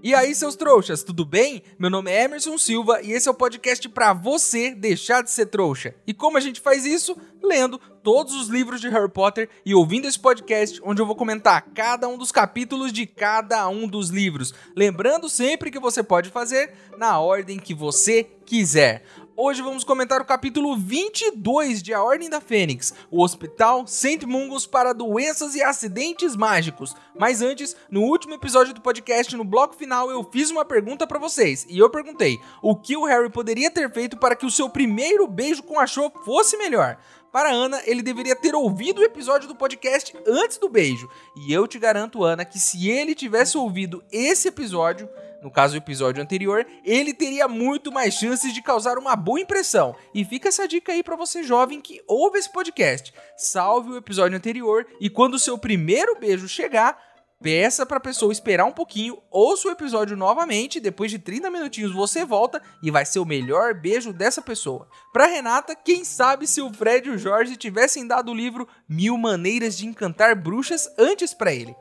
E aí, seus trouxas, tudo bem? Meu nome é Emerson Silva e esse é o podcast para você deixar de ser trouxa. E como a gente faz isso? Lendo todos os livros de Harry Potter e ouvindo esse podcast onde eu vou comentar cada um dos capítulos de cada um dos livros. Lembrando sempre que você pode fazer na ordem que você quiser. Hoje vamos comentar o capítulo 22 de A Ordem da Fênix, o Hospital Saint Mungus para Doenças e Acidentes Mágicos. Mas antes, no último episódio do podcast, no bloco final, eu fiz uma pergunta para vocês. E eu perguntei, o que o Harry poderia ter feito para que o seu primeiro beijo com a Cho fosse melhor? Para Ana, ele deveria ter ouvido o episódio do podcast antes do beijo. E eu te garanto, Ana, que se ele tivesse ouvido esse episódio, no caso o episódio anterior, ele teria muito mais chances de causar uma boa impressão. E fica essa dica aí para você jovem que ouve esse podcast. Salve o episódio anterior e quando o seu primeiro beijo chegar, peça para a pessoa esperar um pouquinho, ouça o episódio novamente, depois de 30 minutinhos você volta e vai ser o melhor beijo dessa pessoa. Para Renata, quem sabe se o Fred e o Jorge tivessem dado o livro Mil Maneiras de Encantar Bruxas antes para ele.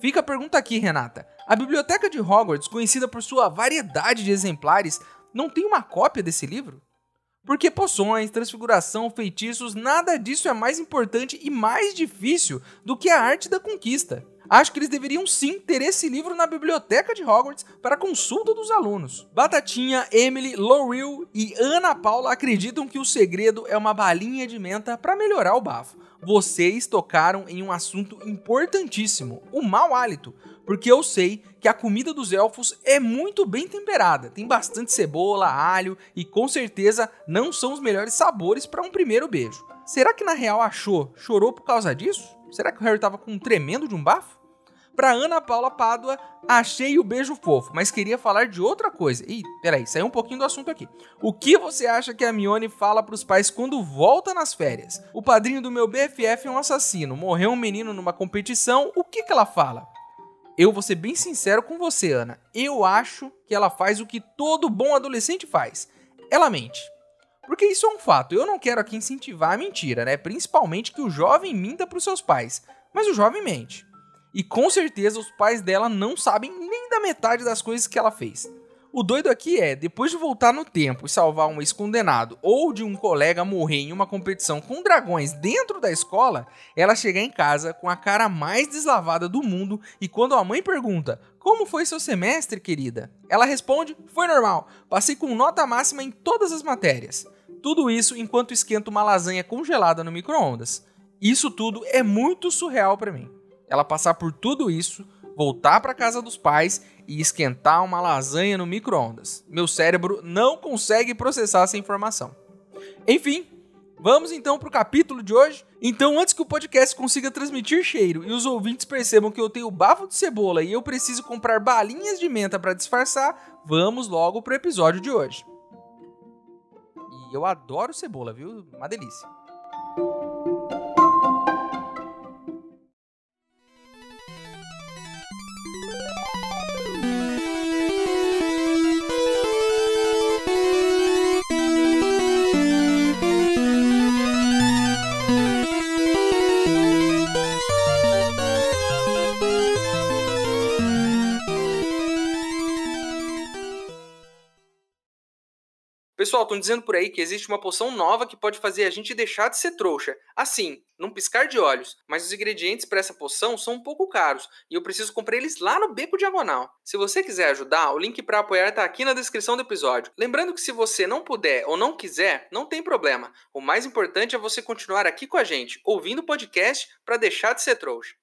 Fica a pergunta aqui, Renata. A biblioteca de Hogwarts, conhecida por sua variedade de exemplares, não tem uma cópia desse livro? Porque poções, transfiguração, feitiços, nada disso é mais importante e mais difícil do que a arte da conquista. Acho que eles deveriam sim ter esse livro na biblioteca de Hogwarts para consulta dos alunos. Batatinha, Emily, Laurel e Ana Paula acreditam que o segredo é uma balinha de menta para melhorar o bafo. Vocês tocaram em um assunto importantíssimo: o mau hálito porque eu sei que a comida dos elfos é muito bem temperada, tem bastante cebola, alho e com certeza não são os melhores sabores para um primeiro beijo. Será que na real achou, chorou por causa disso? Será que o Harry tava com um tremendo de um bafo? Para Ana Paula Pádua, achei o beijo fofo, mas queria falar de outra coisa. Ih, peraí, saiu um pouquinho do assunto aqui. O que você acha que a Mione fala pros pais quando volta nas férias? O padrinho do meu BFF é um assassino, morreu um menino numa competição, o que que ela fala? Eu vou ser bem sincero com você, Ana. Eu acho que ela faz o que todo bom adolescente faz. Ela mente. Porque isso é um fato. Eu não quero aqui incentivar a mentira, né? Principalmente que o jovem minta para os seus pais. Mas o jovem mente. E com certeza os pais dela não sabem nem da metade das coisas que ela fez. O doido aqui é, depois de voltar no tempo e salvar um ex-condenado ou de um colega morrer em uma competição com dragões dentro da escola, ela chegar em casa com a cara mais deslavada do mundo e quando a mãe pergunta: Como foi seu semestre, querida? Ela responde: Foi normal, passei com nota máxima em todas as matérias. Tudo isso enquanto esquenta uma lasanha congelada no micro-ondas. Isso tudo é muito surreal para mim. Ela passar por tudo isso voltar para casa dos pais e esquentar uma lasanha no micro-ondas. Meu cérebro não consegue processar essa informação. Enfim, vamos então para o capítulo de hoje. Então, antes que o podcast consiga transmitir cheiro e os ouvintes percebam que eu tenho bafo de cebola e eu preciso comprar balinhas de menta para disfarçar, vamos logo para o episódio de hoje. E eu adoro cebola, viu? Uma delícia. Pessoal, estão dizendo por aí que existe uma poção nova que pode fazer a gente deixar de ser trouxa. Assim, num piscar de olhos. Mas os ingredientes para essa poção são um pouco caros e eu preciso comprar eles lá no Beco Diagonal. Se você quiser ajudar, o link para apoiar está aqui na descrição do episódio. Lembrando que se você não puder ou não quiser, não tem problema. O mais importante é você continuar aqui com a gente, ouvindo o podcast para deixar de ser trouxa.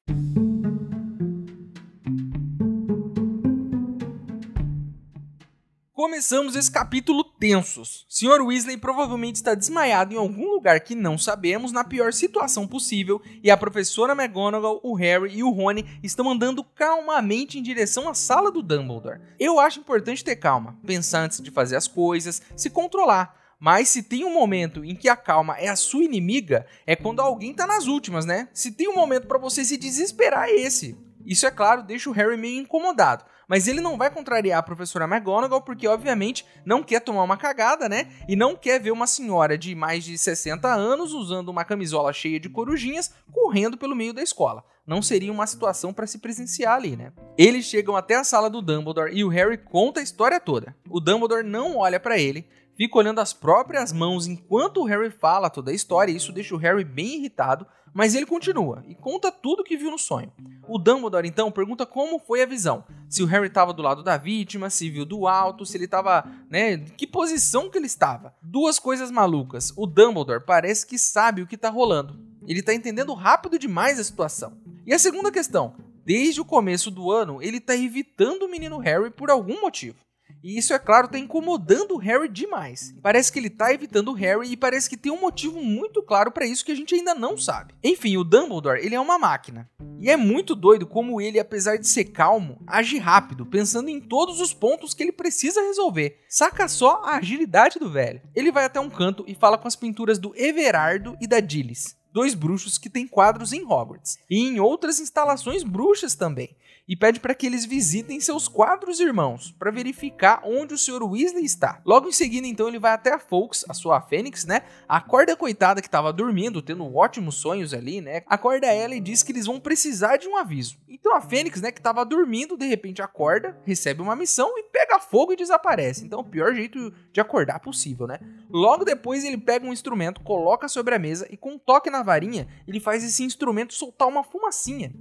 Começamos esse capítulo tensos. Sr. Weasley provavelmente está desmaiado em algum lugar que não sabemos, na pior situação possível, e a professora McGonagall, o Harry e o Rony estão andando calmamente em direção à sala do Dumbledore. Eu acho importante ter calma, pensar antes de fazer as coisas, se controlar. Mas se tem um momento em que a calma é a sua inimiga, é quando alguém tá nas últimas, né? Se tem um momento para você se desesperar, é esse. Isso, é claro, deixa o Harry meio incomodado. Mas ele não vai contrariar a professora McGonagall porque, obviamente, não quer tomar uma cagada, né? E não quer ver uma senhora de mais de 60 anos usando uma camisola cheia de corujinhas correndo pelo meio da escola. não seria uma situação para se presenciar ali, né? Eles chegam até a sala do Dumbledore e o Harry conta a história toda. O Dumbledore não olha para ele, fica olhando as próprias mãos enquanto o Harry fala toda a história, e isso deixa o Harry bem irritado, mas ele continua e conta tudo o que viu no sonho. O Dumbledore então pergunta como foi a visão. Se o Harry estava do lado da vítima, se viu do alto, se ele estava, né, que posição que ele estava. Duas coisas malucas. O Dumbledore parece que sabe o que está rolando. Ele está entendendo rápido demais a situação. E a segunda questão, desde o começo do ano, ele está evitando o menino Harry por algum motivo. E isso, é claro, tá incomodando o Harry demais. Parece que ele tá evitando o Harry e parece que tem um motivo muito claro para isso que a gente ainda não sabe. Enfim, o Dumbledore, ele é uma máquina. E é muito doido como ele, apesar de ser calmo, age rápido, pensando em todos os pontos que ele precisa resolver. Saca só a agilidade do velho. Ele vai até um canto e fala com as pinturas do Everardo e da Gillis dois bruxos que têm quadros em Hogwarts e em outras instalações bruxas também e pede para que eles visitem seus quadros irmãos para verificar onde o Sr. Weasley está. Logo em seguida, então, ele vai até a Fawkes, a sua Fênix, né? Acorda a coitada que estava dormindo, tendo ótimos sonhos ali, né? Acorda ela e diz que eles vão precisar de um aviso. Então a Fênix, né, que estava dormindo, de repente acorda, recebe uma missão e pega fogo e desaparece. Então, o pior jeito de acordar possível, né? Logo depois, ele pega um instrumento, coloca sobre a mesa e com um toque na varinha, ele faz esse instrumento soltar uma fumacinha.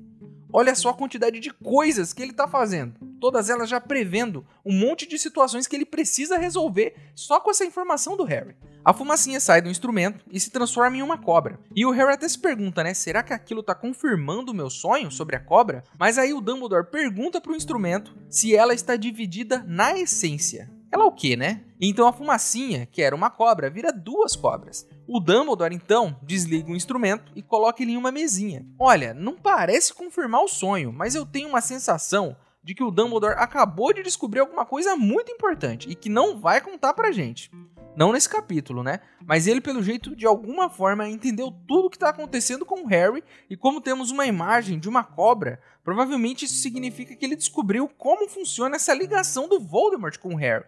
Olha só a quantidade de coisas que ele está fazendo. Todas elas já prevendo um monte de situações que ele precisa resolver só com essa informação do Harry. A fumacinha sai do instrumento e se transforma em uma cobra. E o Harry até se pergunta, né? Será que aquilo está confirmando o meu sonho sobre a cobra? Mas aí o Dumbledore pergunta para o instrumento se ela está dividida na essência. Ela é o que, né? Então a fumacinha, que era uma cobra, vira duas cobras. O Dumbledore então desliga o instrumento e coloca ele em uma mesinha. Olha, não parece confirmar o sonho, mas eu tenho uma sensação de que o Dumbledore acabou de descobrir alguma coisa muito importante e que não vai contar pra gente. Não nesse capítulo, né? Mas ele, pelo jeito, de alguma forma, entendeu tudo o que está acontecendo com o Harry e como temos uma imagem de uma cobra, provavelmente isso significa que ele descobriu como funciona essa ligação do Voldemort com o Harry.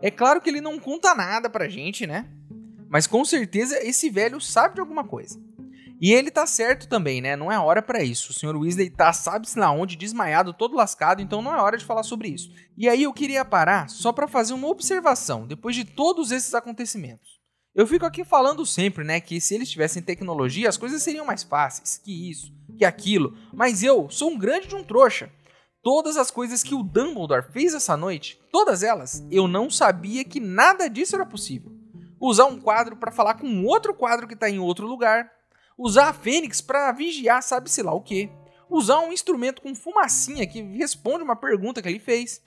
É claro que ele não conta nada pra gente, né? Mas com certeza esse velho sabe de alguma coisa. E ele tá certo também, né? Não é hora para isso. O Sr. Weasley tá, sabe-se lá onde, desmaiado, todo lascado, então não é hora de falar sobre isso. E aí eu queria parar só para fazer uma observação, depois de todos esses acontecimentos. Eu fico aqui falando sempre, né, que se eles tivessem tecnologia, as coisas seriam mais fáceis, que isso, que aquilo. Mas eu sou um grande de um trouxa. Todas as coisas que o Dumbledore fez essa noite, todas elas, eu não sabia que nada disso era possível. Usar um quadro para falar com outro quadro que está em outro lugar, usar a Fênix para vigiar sabe-se lá o que, usar um instrumento com fumacinha que responde uma pergunta que ele fez.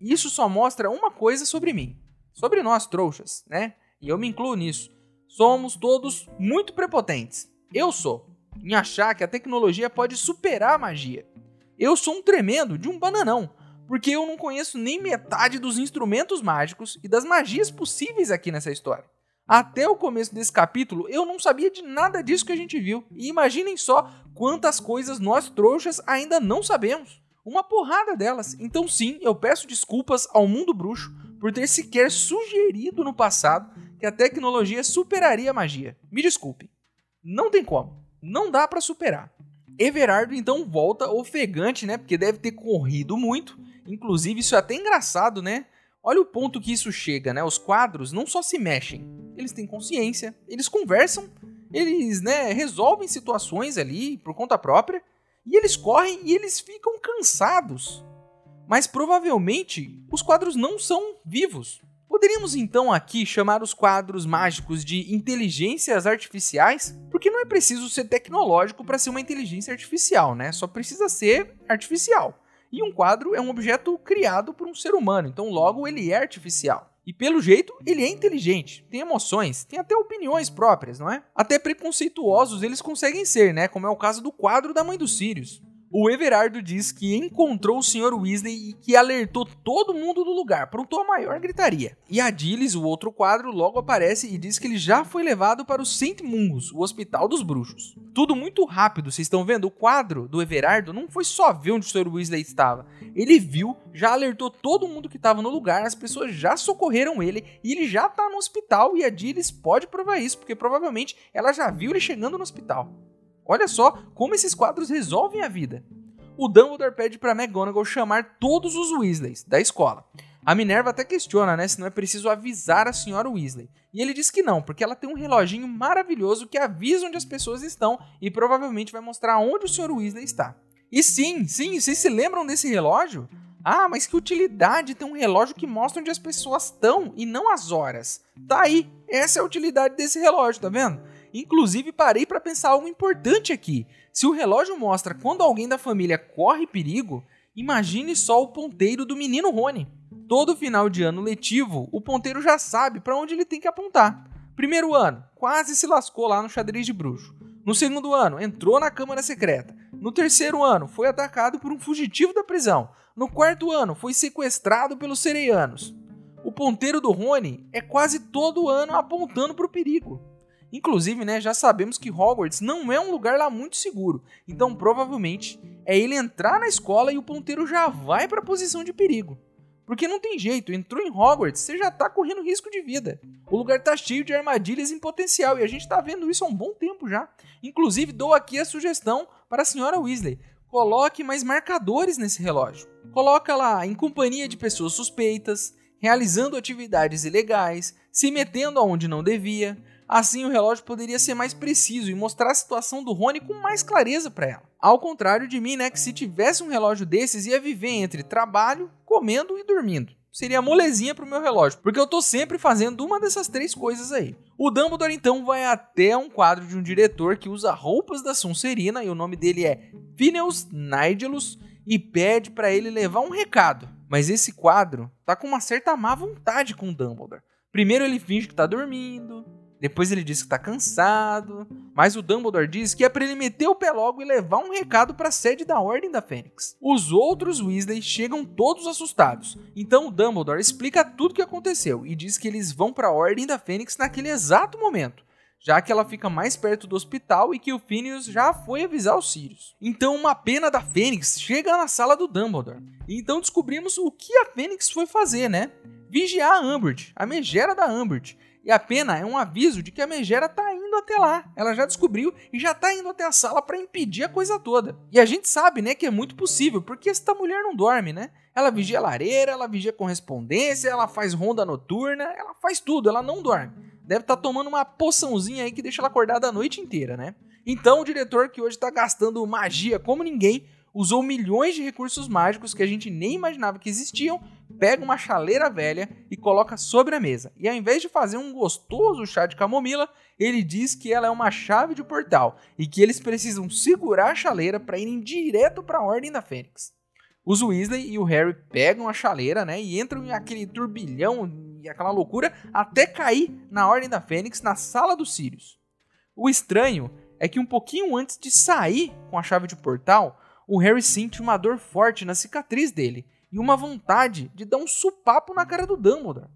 Isso só mostra uma coisa sobre mim, sobre nós trouxas, né? E eu me incluo nisso. Somos todos muito prepotentes. Eu sou, em achar que a tecnologia pode superar a magia. Eu sou um tremendo de um bananão, porque eu não conheço nem metade dos instrumentos mágicos e das magias possíveis aqui nessa história. Até o começo desse capítulo, eu não sabia de nada disso que a gente viu. E imaginem só quantas coisas nós trouxas ainda não sabemos. Uma porrada delas. Então, sim, eu peço desculpas ao mundo bruxo por ter sequer sugerido no passado que a tecnologia superaria a magia. Me desculpem. Não tem como. Não dá para superar. Everardo então volta ofegante, né? Porque deve ter corrido muito. Inclusive, isso é até engraçado, né? Olha o ponto que isso chega, né? Os quadros não só se mexem, eles têm consciência, eles conversam, eles, né, resolvem situações ali por conta própria, e eles correm e eles ficam cansados. Mas provavelmente os quadros não são vivos. Poderíamos então aqui chamar os quadros mágicos de inteligências artificiais, porque não é preciso ser tecnológico para ser uma inteligência artificial, né? Só precisa ser artificial. E um quadro é um objeto criado por um ser humano, então logo ele é artificial. E pelo jeito, ele é inteligente, tem emoções, tem até opiniões próprias, não é? Até preconceituosos eles conseguem ser, né? Como é o caso do quadro da mãe dos Sirius. O Everardo diz que encontrou o Sr. Weasley e que alertou todo mundo do lugar, aprontou a maior gritaria. E a Dillis, o outro quadro, logo aparece e diz que ele já foi levado para o St. Mungus, o Hospital dos Bruxos. Tudo muito rápido, vocês estão vendo? O quadro do Everardo não foi só ver onde o Sr. Weasley estava. Ele viu, já alertou todo mundo que estava no lugar, as pessoas já socorreram ele e ele já está no hospital e a Dillis pode provar isso, porque provavelmente ela já viu ele chegando no hospital. Olha só como esses quadros resolvem a vida. O Dumbledore pede para McGonagall chamar todos os Weasleys da escola. A Minerva até questiona, né, se não é preciso avisar a senhora Weasley. E ele diz que não, porque ela tem um reloginho maravilhoso que avisa onde as pessoas estão e provavelmente vai mostrar onde o Sr. Weasley está. E sim, sim, vocês se lembram desse relógio? Ah, mas que utilidade ter um relógio que mostra onde as pessoas estão e não as horas. Tá aí, essa é a utilidade desse relógio, tá vendo? Inclusive parei para pensar algo importante aqui. Se o relógio mostra quando alguém da família corre perigo, imagine só o ponteiro do menino Rony. Todo final de ano letivo, o ponteiro já sabe para onde ele tem que apontar. Primeiro ano, quase se lascou lá no xadrez de bruxo. No segundo ano, entrou na Câmara Secreta. No terceiro ano, foi atacado por um fugitivo da prisão. No quarto ano, foi sequestrado pelos sereianos. O ponteiro do Rony é quase todo ano apontando para o perigo. Inclusive, né, já sabemos que Hogwarts não é um lugar lá muito seguro. Então, provavelmente, é ele entrar na escola e o ponteiro já vai para a posição de perigo. Porque não tem jeito, entrou em Hogwarts, você já tá correndo risco de vida. O lugar tá cheio de armadilhas em potencial e a gente tá vendo isso há um bom tempo já. Inclusive, dou aqui a sugestão para a senhora Weasley. Coloque mais marcadores nesse relógio. Coloca lá em companhia de pessoas suspeitas, realizando atividades ilegais, se metendo aonde não devia. Assim o relógio poderia ser mais preciso e mostrar a situação do Rony com mais clareza para ela. Ao contrário de mim, né, que se tivesse um relógio desses ia viver entre trabalho, comendo e dormindo. Seria molezinha pro meu relógio, porque eu tô sempre fazendo uma dessas três coisas aí. O Dumbledore então vai até um quadro de um diretor que usa roupas da Sonserina e o nome dele é Phineas Nigelus e pede para ele levar um recado. Mas esse quadro tá com uma certa má vontade com o Dumbledore. Primeiro ele finge que tá dormindo, depois ele diz que tá cansado, mas o Dumbledore diz que é para ele meter o pé logo e levar um recado para a sede da Ordem da Fênix. Os outros Weasley chegam todos assustados, então o Dumbledore explica tudo o que aconteceu e diz que eles vão para a Ordem da Fênix naquele exato momento, já que ela fica mais perto do hospital e que o Phineas já foi avisar os Sirius. Então uma pena da Fênix chega na sala do Dumbledore. Então descobrimos o que a Fênix foi fazer, né? Vigiar a Umbridge, a megera da Umbridge, e a pena é um aviso de que a megera tá indo até lá. Ela já descobriu e já tá indo até a sala para impedir a coisa toda. E a gente sabe, né, que é muito possível, porque esta mulher não dorme, né? Ela vigia lareira, ela vigia correspondência, ela faz ronda noturna, ela faz tudo, ela não dorme. Deve estar tá tomando uma poçãozinha aí que deixa ela acordada a noite inteira, né? Então o diretor que hoje está gastando magia como ninguém usou milhões de recursos mágicos que a gente nem imaginava que existiam, pega uma chaleira velha e coloca sobre a mesa. E ao invés de fazer um gostoso chá de camomila, ele diz que ela é uma chave de portal e que eles precisam segurar a chaleira para irem direto para a Ordem da Fênix. Os Weasley e o Harry pegam a chaleira, né, e entram em aquele turbilhão e aquela loucura até cair na Ordem da Fênix na sala dos Sirius. O estranho é que um pouquinho antes de sair com a chave de portal, o Harry sente uma dor forte na cicatriz dele e uma vontade de dar um supapo na cara do Dumbledore.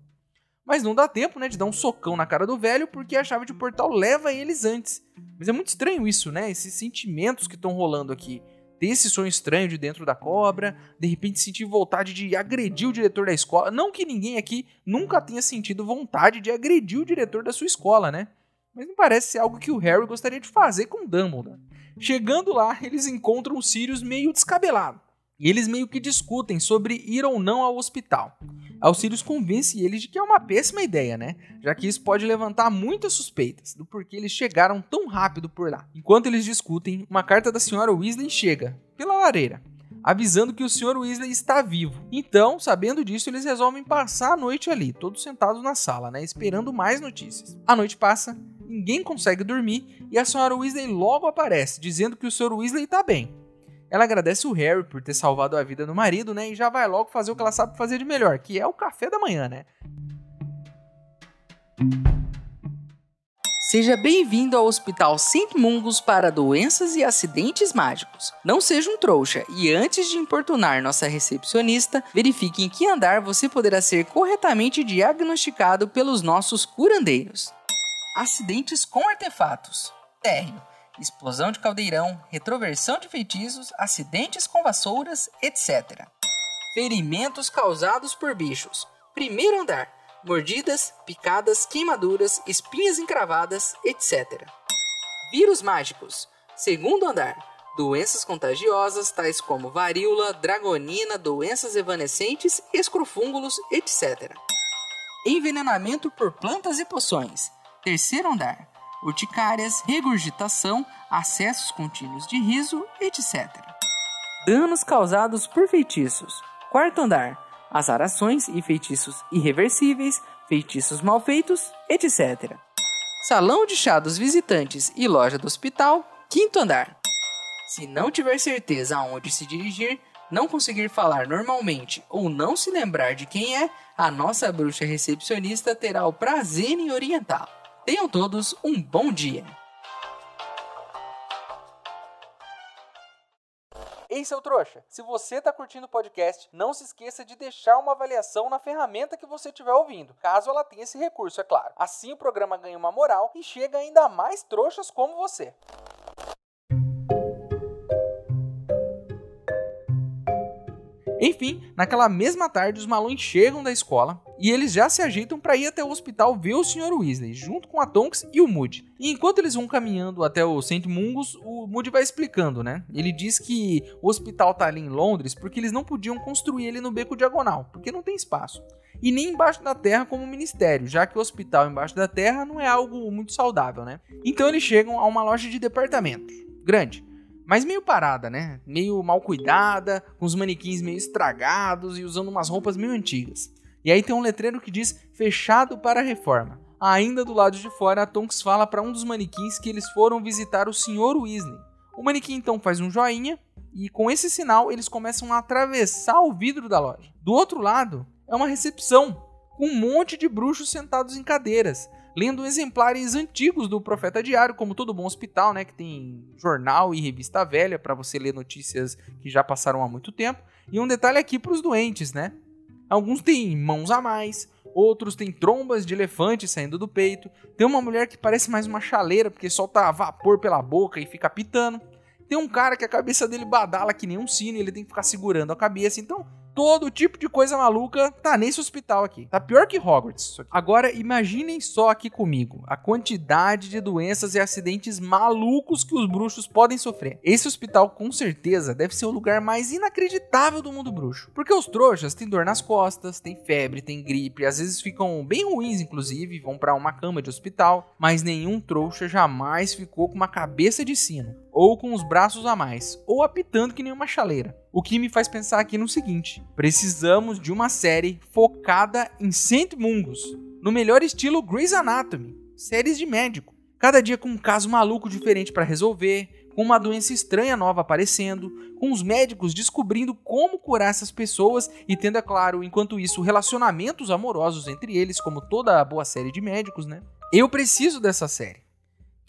Mas não dá tempo, né, de dar um socão na cara do velho porque a chave de portal leva eles antes. Mas é muito estranho isso, né? Esses sentimentos que estão rolando aqui. Ter esse sonho estranho de dentro da cobra, de repente sentir vontade de agredir o diretor da escola. Não que ninguém aqui nunca tenha sentido vontade de agredir o diretor da sua escola, né? Mas me parece ser algo que o Harry gostaria de fazer com Dumbledore. Chegando lá, eles encontram o Sirius meio descabelado. E eles meio que discutem sobre ir ou não ao hospital. A Sirius convence eles de que é uma péssima ideia, né? Já que isso pode levantar muitas suspeitas do porquê eles chegaram tão rápido por lá. Enquanto eles discutem, uma carta da senhora Weasley chega, pela lareira, avisando que o Sr. Weasley está vivo. Então, sabendo disso, eles resolvem passar a noite ali, todos sentados na sala, né, esperando mais notícias. A noite passa ninguém consegue dormir e a senhora Weasley logo aparece, dizendo que o Sr. Weasley está bem. Ela agradece o Harry por ter salvado a vida do marido, né? E já vai logo fazer o que ela sabe fazer de melhor, que é o café da manhã, né? Seja bem-vindo ao Hospital St. Mungus para doenças e acidentes mágicos. Não seja um trouxa e antes de importunar nossa recepcionista, verifique em que andar você poderá ser corretamente diagnosticado pelos nossos curandeiros acidentes com artefatos, térreo, explosão de caldeirão, retroversão de feitiços, acidentes com vassouras, etc. Ferimentos causados por bichos. Primeiro andar, mordidas, picadas, queimaduras, espinhas encravadas, etc. Vírus mágicos, Segundo andar, doenças contagiosas tais como varíola, dragonina, doenças evanescentes, escrofúngulos, etc. Envenenamento por plantas e poções. Terceiro andar, urticárias, regurgitação, acessos contínuos de riso, etc. Danos causados por feitiços. Quarto andar, azarações e feitiços irreversíveis, feitiços mal feitos, etc. Salão de chá dos visitantes e loja do hospital, quinto andar. Se não tiver certeza aonde se dirigir, não conseguir falar normalmente ou não se lembrar de quem é, a nossa bruxa recepcionista terá o prazer em orientá-lo. Tenham todos um bom dia! Ei, seu trouxa, se você está curtindo o podcast, não se esqueça de deixar uma avaliação na ferramenta que você estiver ouvindo, caso ela tenha esse recurso, é claro. Assim o programa ganha uma moral e chega ainda mais trouxas como você. Enfim, naquela mesma tarde, os malões chegam da escola e eles já se ajeitam para ir até o hospital ver o Sr. Weasley, junto com a Tonks e o Moody. E enquanto eles vão caminhando até o St. Mungus, o Moody vai explicando, né? Ele diz que o hospital tá ali em Londres porque eles não podiam construir ele no beco diagonal, porque não tem espaço. E nem embaixo da terra como ministério, já que o hospital embaixo da terra não é algo muito saudável, né? Então eles chegam a uma loja de departamentos, grande mas meio parada, né? Meio mal cuidada, com os manequins meio estragados e usando umas roupas meio antigas. E aí tem um letreiro que diz fechado para reforma. Ainda do lado de fora, a Tonks fala para um dos manequins que eles foram visitar o Sr. Weasley. O manequim então faz um joinha e com esse sinal eles começam a atravessar o vidro da loja. Do outro lado é uma recepção com um monte de bruxos sentados em cadeiras, lendo exemplares antigos do Profeta Diário, como todo bom hospital, né, que tem jornal e revista velha para você ler notícias que já passaram há muito tempo. E um detalhe aqui para os doentes, né? Alguns têm mãos a mais, outros têm trombas de elefante saindo do peito. Tem uma mulher que parece mais uma chaleira porque solta vapor pela boca e fica pitando. Tem um cara que a cabeça dele badala que nem um sino ele tem que ficar segurando a cabeça. Então, todo tipo de coisa maluca tá nesse hospital aqui. Tá pior que Hogwarts. Agora, imaginem só aqui comigo a quantidade de doenças e acidentes malucos que os bruxos podem sofrer. Esse hospital, com certeza, deve ser o lugar mais inacreditável do mundo bruxo. Porque os trouxas têm dor nas costas, têm febre, têm gripe, às vezes ficam bem ruins, inclusive, vão para uma cama de hospital, mas nenhum trouxa jamais ficou com uma cabeça de sino ou com os braços a mais, ou apitando que nem uma chaleira. O que me faz pensar aqui no seguinte: precisamos de uma série focada em Saint Mungus, no melhor estilo Grey's Anatomy, séries de médico. Cada dia com um caso maluco diferente para resolver, com uma doença estranha nova aparecendo, com os médicos descobrindo como curar essas pessoas e tendo, é claro, enquanto isso, relacionamentos amorosos entre eles, como toda boa série de médicos, né? Eu preciso dessa série.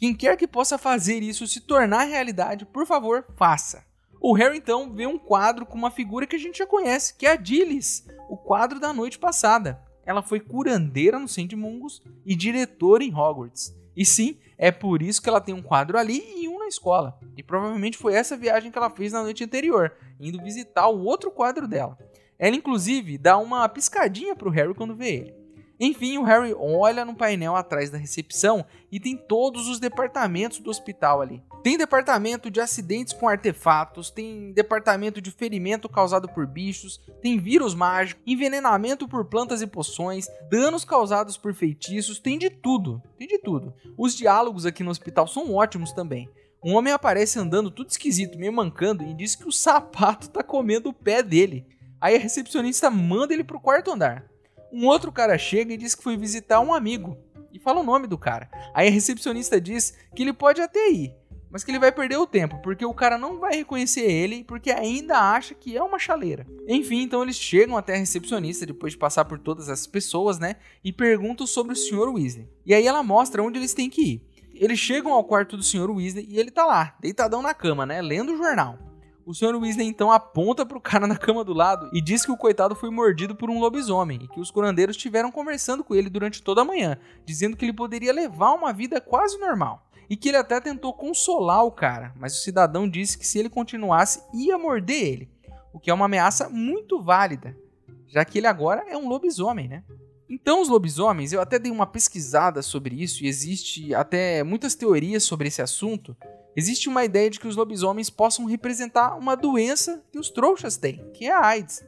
Quem quer que possa fazer isso se tornar realidade, por favor, faça. O Harry então vê um quadro com uma figura que a gente já conhece, que é a Dillis, o quadro da noite passada. Ela foi curandeira no St. Mungus e diretora em Hogwarts. E sim, é por isso que ela tem um quadro ali e um na escola. E provavelmente foi essa viagem que ela fez na noite anterior, indo visitar o outro quadro dela. Ela inclusive dá uma piscadinha pro Harry quando vê ele. Enfim, o Harry olha no painel atrás da recepção e tem todos os departamentos do hospital ali. Tem departamento de acidentes com artefatos, tem departamento de ferimento causado por bichos, tem vírus mágico, envenenamento por plantas e poções, danos causados por feitiços, tem de tudo, tem de tudo. Os diálogos aqui no hospital são ótimos também. Um homem aparece andando tudo esquisito, meio mancando, e diz que o sapato tá comendo o pé dele. Aí a recepcionista manda ele pro quarto andar. Um outro cara chega e diz que foi visitar um amigo e fala o nome do cara. Aí a recepcionista diz que ele pode até ir, mas que ele vai perder o tempo, porque o cara não vai reconhecer ele, porque ainda acha que é uma chaleira. Enfim, então eles chegam até a recepcionista depois de passar por todas essas pessoas, né? E perguntam sobre o Sr. Weasley. E aí ela mostra onde eles têm que ir. Eles chegam ao quarto do Sr. Weasley e ele tá lá, deitadão na cama, né? Lendo o jornal. O Sr. Weasley então aponta pro cara na cama do lado e diz que o coitado foi mordido por um lobisomem e que os curandeiros estiveram conversando com ele durante toda a manhã, dizendo que ele poderia levar uma vida quase normal. E que ele até tentou consolar o cara, mas o cidadão disse que se ele continuasse ia morder ele, o que é uma ameaça muito válida, já que ele agora é um lobisomem, né? Então, os lobisomens, eu até dei uma pesquisada sobre isso e existe até muitas teorias sobre esse assunto Existe uma ideia de que os lobisomens possam representar uma doença que os trouxas têm, que é a AIDS.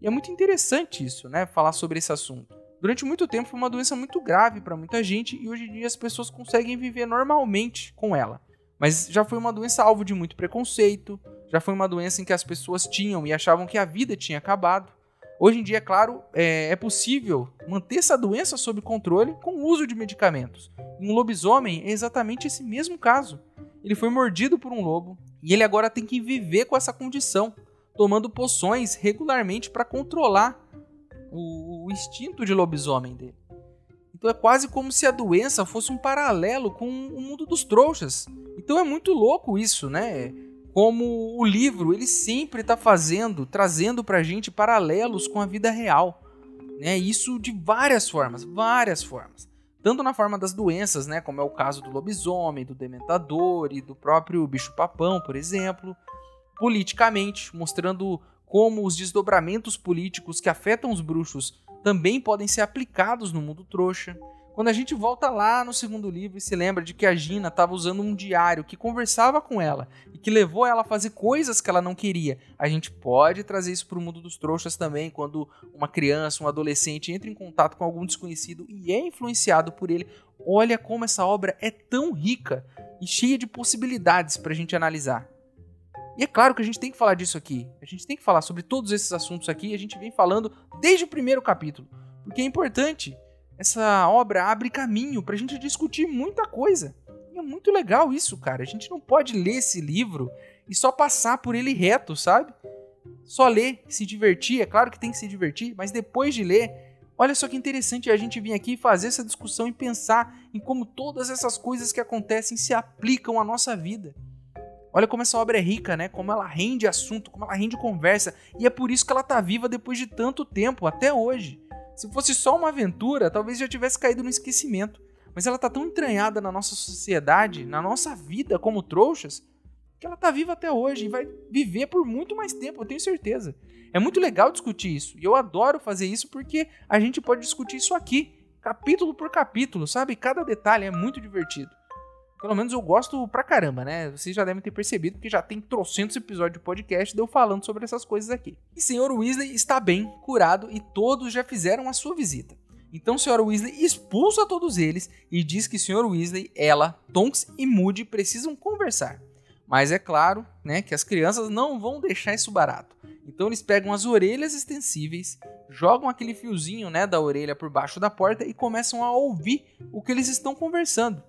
E é muito interessante isso, né? Falar sobre esse assunto. Durante muito tempo foi uma doença muito grave para muita gente e hoje em dia as pessoas conseguem viver normalmente com ela. Mas já foi uma doença alvo de muito preconceito, já foi uma doença em que as pessoas tinham e achavam que a vida tinha acabado. Hoje em dia, é claro, é, é possível manter essa doença sob controle com o uso de medicamentos. E um lobisomem é exatamente esse mesmo caso. Ele foi mordido por um lobo e ele agora tem que viver com essa condição, tomando poções regularmente para controlar o, o instinto de lobisomem dele. Então é quase como se a doença fosse um paralelo com o mundo dos trouxas. Então é muito louco isso, né? Como o livro ele sempre está fazendo, trazendo para a gente paralelos com a vida real, né? Isso de várias formas, várias formas. Tanto na forma das doenças, né? Como é o caso do lobisomem, do dementador e do próprio bicho-papão, por exemplo. Politicamente, mostrando como os desdobramentos políticos que afetam os bruxos também podem ser aplicados no mundo trouxa. Quando a gente volta lá no segundo livro e se lembra de que a Gina estava usando um diário que conversava com ela e que levou ela a fazer coisas que ela não queria, a gente pode trazer isso para o mundo dos trouxas também, quando uma criança, um adolescente entra em contato com algum desconhecido e é influenciado por ele. Olha como essa obra é tão rica e cheia de possibilidades para a gente analisar. E é claro que a gente tem que falar disso aqui. A gente tem que falar sobre todos esses assuntos aqui. A gente vem falando desde o primeiro capítulo. Porque é importante. Essa obra abre caminho para a gente discutir muita coisa. E é muito legal isso, cara. A gente não pode ler esse livro e só passar por ele reto, sabe? Só ler, se divertir. É claro que tem que se divertir, mas depois de ler, Olha só que interessante a gente vir aqui fazer essa discussão e pensar em como todas essas coisas que acontecem se aplicam à nossa vida. Olha como essa obra é rica, né? Como ela rende assunto, como ela rende conversa. E é por isso que ela tá viva depois de tanto tempo, até hoje. Se fosse só uma aventura, talvez já tivesse caído no esquecimento. Mas ela tá tão entranhada na nossa sociedade, na nossa vida como trouxas, que ela tá viva até hoje e vai viver por muito mais tempo, eu tenho certeza. É muito legal discutir isso. E eu adoro fazer isso porque a gente pode discutir isso aqui, capítulo por capítulo, sabe? Cada detalhe é muito divertido. Pelo menos eu gosto pra caramba, né? Vocês já devem ter percebido que já tem trocentos episódios de podcast de eu falando sobre essas coisas aqui. E Sr. Weasley está bem, curado e todos já fizeram a sua visita. Então Sr. Weasley expulsa todos eles e diz que Sr. Weasley, ela, Tonks e Moody precisam conversar. Mas é claro, né, que as crianças não vão deixar isso barato. Então eles pegam as orelhas extensíveis, jogam aquele fiozinho, né, da orelha por baixo da porta e começam a ouvir o que eles estão conversando.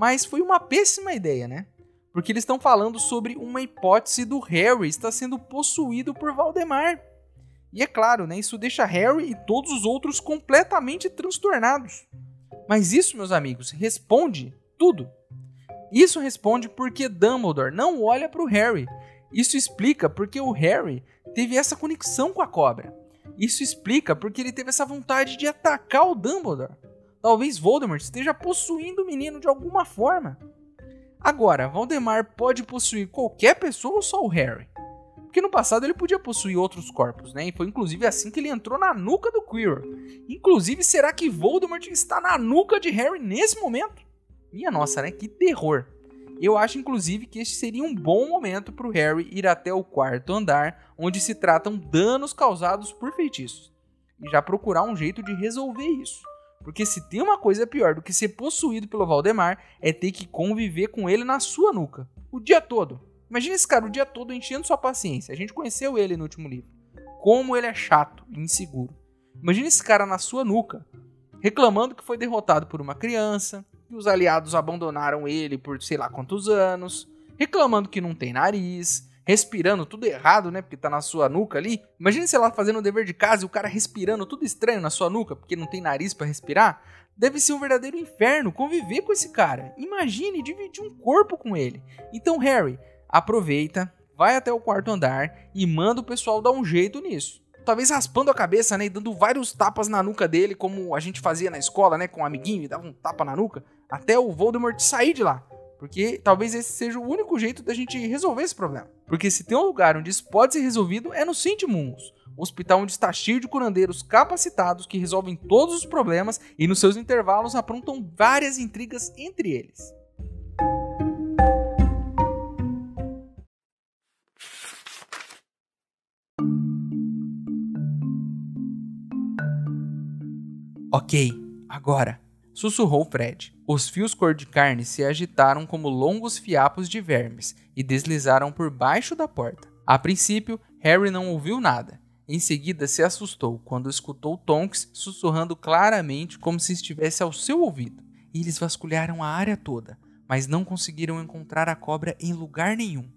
Mas foi uma péssima ideia, né? Porque eles estão falando sobre uma hipótese do Harry estar sendo possuído por Valdemar. E é claro, né, isso deixa Harry e todos os outros completamente transtornados. Mas isso, meus amigos, responde tudo. Isso responde porque Dumbledore não olha para o Harry. Isso explica porque o Harry teve essa conexão com a cobra. Isso explica porque ele teve essa vontade de atacar o Dumbledore. Talvez Voldemort esteja possuindo o menino de alguma forma. Agora, Valdemar pode possuir qualquer pessoa ou só o Harry? Porque no passado ele podia possuir outros corpos, né? E foi inclusive assim que ele entrou na nuca do Quirrell. Inclusive, será que Voldemort está na nuca de Harry nesse momento? Minha nossa, né? Que terror. Eu acho inclusive que este seria um bom momento para o Harry ir até o quarto andar, onde se tratam danos causados por feitiços, e já procurar um jeito de resolver isso. Porque se tem uma coisa pior do que ser possuído pelo Valdemar, é ter que conviver com ele na sua nuca. O dia todo. Imagina esse cara o dia todo enchendo sua paciência. A gente conheceu ele no último livro. Como ele é chato e inseguro. Imagina esse cara na sua nuca, reclamando que foi derrotado por uma criança, que os aliados abandonaram ele por sei lá quantos anos, reclamando que não tem nariz, respirando tudo errado, né? Porque tá na sua nuca ali. Imagine, sei lá, fazendo o dever de casa e o cara respirando tudo estranho na sua nuca, porque não tem nariz para respirar. Deve ser um verdadeiro inferno conviver com esse cara. Imagine dividir um corpo com ele. Então, Harry, aproveita, vai até o quarto andar e manda o pessoal dar um jeito nisso. Talvez raspando a cabeça, né? E dando vários tapas na nuca dele, como a gente fazia na escola, né? Com um amiguinho e dava um tapa na nuca. Até o Voldemort sair de lá. Porque talvez esse seja o único jeito da gente resolver esse problema. Porque se tem um lugar onde isso pode ser resolvido é no Sintimundos. Um hospital onde está cheio de curandeiros capacitados que resolvem todos os problemas e nos seus intervalos aprontam várias intrigas entre eles. Ok, agora sussurrou Fred. Os fios cor de carne se agitaram como longos fiapos de vermes e deslizaram por baixo da porta. A princípio, Harry não ouviu nada. Em seguida, se assustou quando escutou Tonks sussurrando claramente como se estivesse ao seu ouvido. E eles vasculharam a área toda, mas não conseguiram encontrar a cobra em lugar nenhum.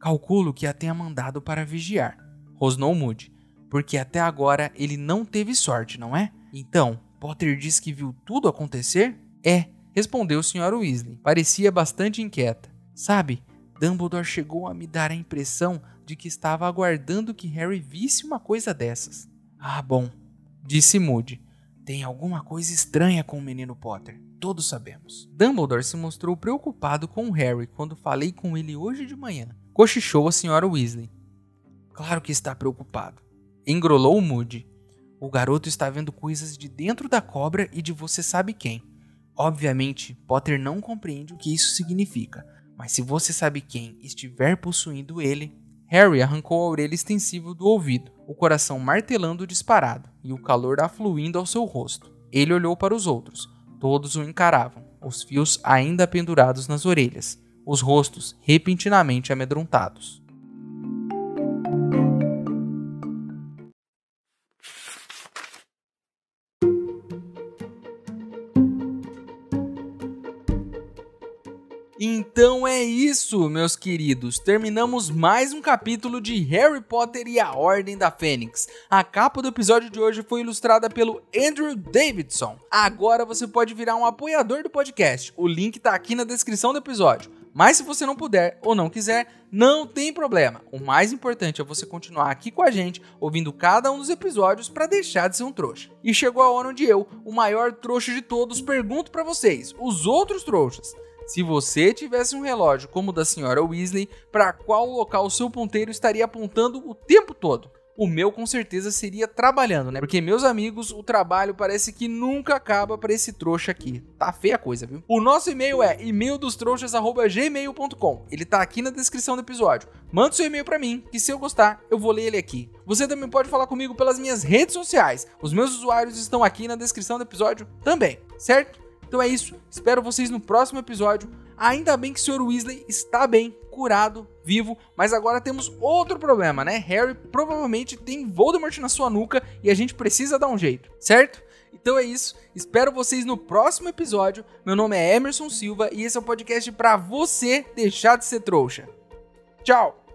Calculo que a tenha mandado para vigiar, rosnou Moody, porque até agora ele não teve sorte, não é? Então, Potter diz que viu tudo acontecer? É, respondeu Sr. Weasley. Parecia bastante inquieta. Sabe, Dumbledore chegou a me dar a impressão de que estava aguardando que Harry visse uma coisa dessas. Ah, bom, disse Moody. Tem alguma coisa estranha com o menino Potter. Todos sabemos. Dumbledore se mostrou preocupado com Harry quando falei com ele hoje de manhã. Cochichou a senhora Weasley. Claro que está preocupado. Engrolou Moody. O garoto está vendo coisas de dentro da cobra e de você sabe quem. Obviamente, Potter não compreende o que isso significa, mas se você sabe quem estiver possuindo ele, Harry arrancou a orelha extensível do ouvido, o coração martelando disparado e o calor afluindo ao seu rosto. Ele olhou para os outros. Todos o encaravam, os fios ainda pendurados nas orelhas, os rostos repentinamente amedrontados. É isso, meus queridos. Terminamos mais um capítulo de Harry Potter e a Ordem da Fênix. A capa do episódio de hoje foi ilustrada pelo Andrew Davidson. Agora você pode virar um apoiador do podcast. O link tá aqui na descrição do episódio. Mas se você não puder ou não quiser, não tem problema. O mais importante é você continuar aqui com a gente, ouvindo cada um dos episódios para deixar de ser um trouxa. E chegou a hora onde eu, o maior trouxa de todos, pergunto para vocês, os outros trouxas. Se você tivesse um relógio como o da senhora Weasley, para qual local o seu ponteiro estaria apontando o tempo todo? O meu com certeza seria trabalhando, né? Porque, meus amigos, o trabalho parece que nunca acaba para esse trouxa aqui. Tá feia a coisa, viu? O nosso e-mail é e-maildostrouxas.gmail.com. Ele tá aqui na descrição do episódio. Manda seu e-mail para mim, que se eu gostar, eu vou ler ele aqui. Você também pode falar comigo pelas minhas redes sociais. Os meus usuários estão aqui na descrição do episódio também, certo? Então é isso, espero vocês no próximo episódio. Ainda bem que o Sr. Weasley está bem, curado, vivo, mas agora temos outro problema, né? Harry provavelmente tem Voldemort na sua nuca e a gente precisa dar um jeito, certo? Então é isso, espero vocês no próximo episódio. Meu nome é Emerson Silva e esse é o podcast para você deixar de ser trouxa. Tchau!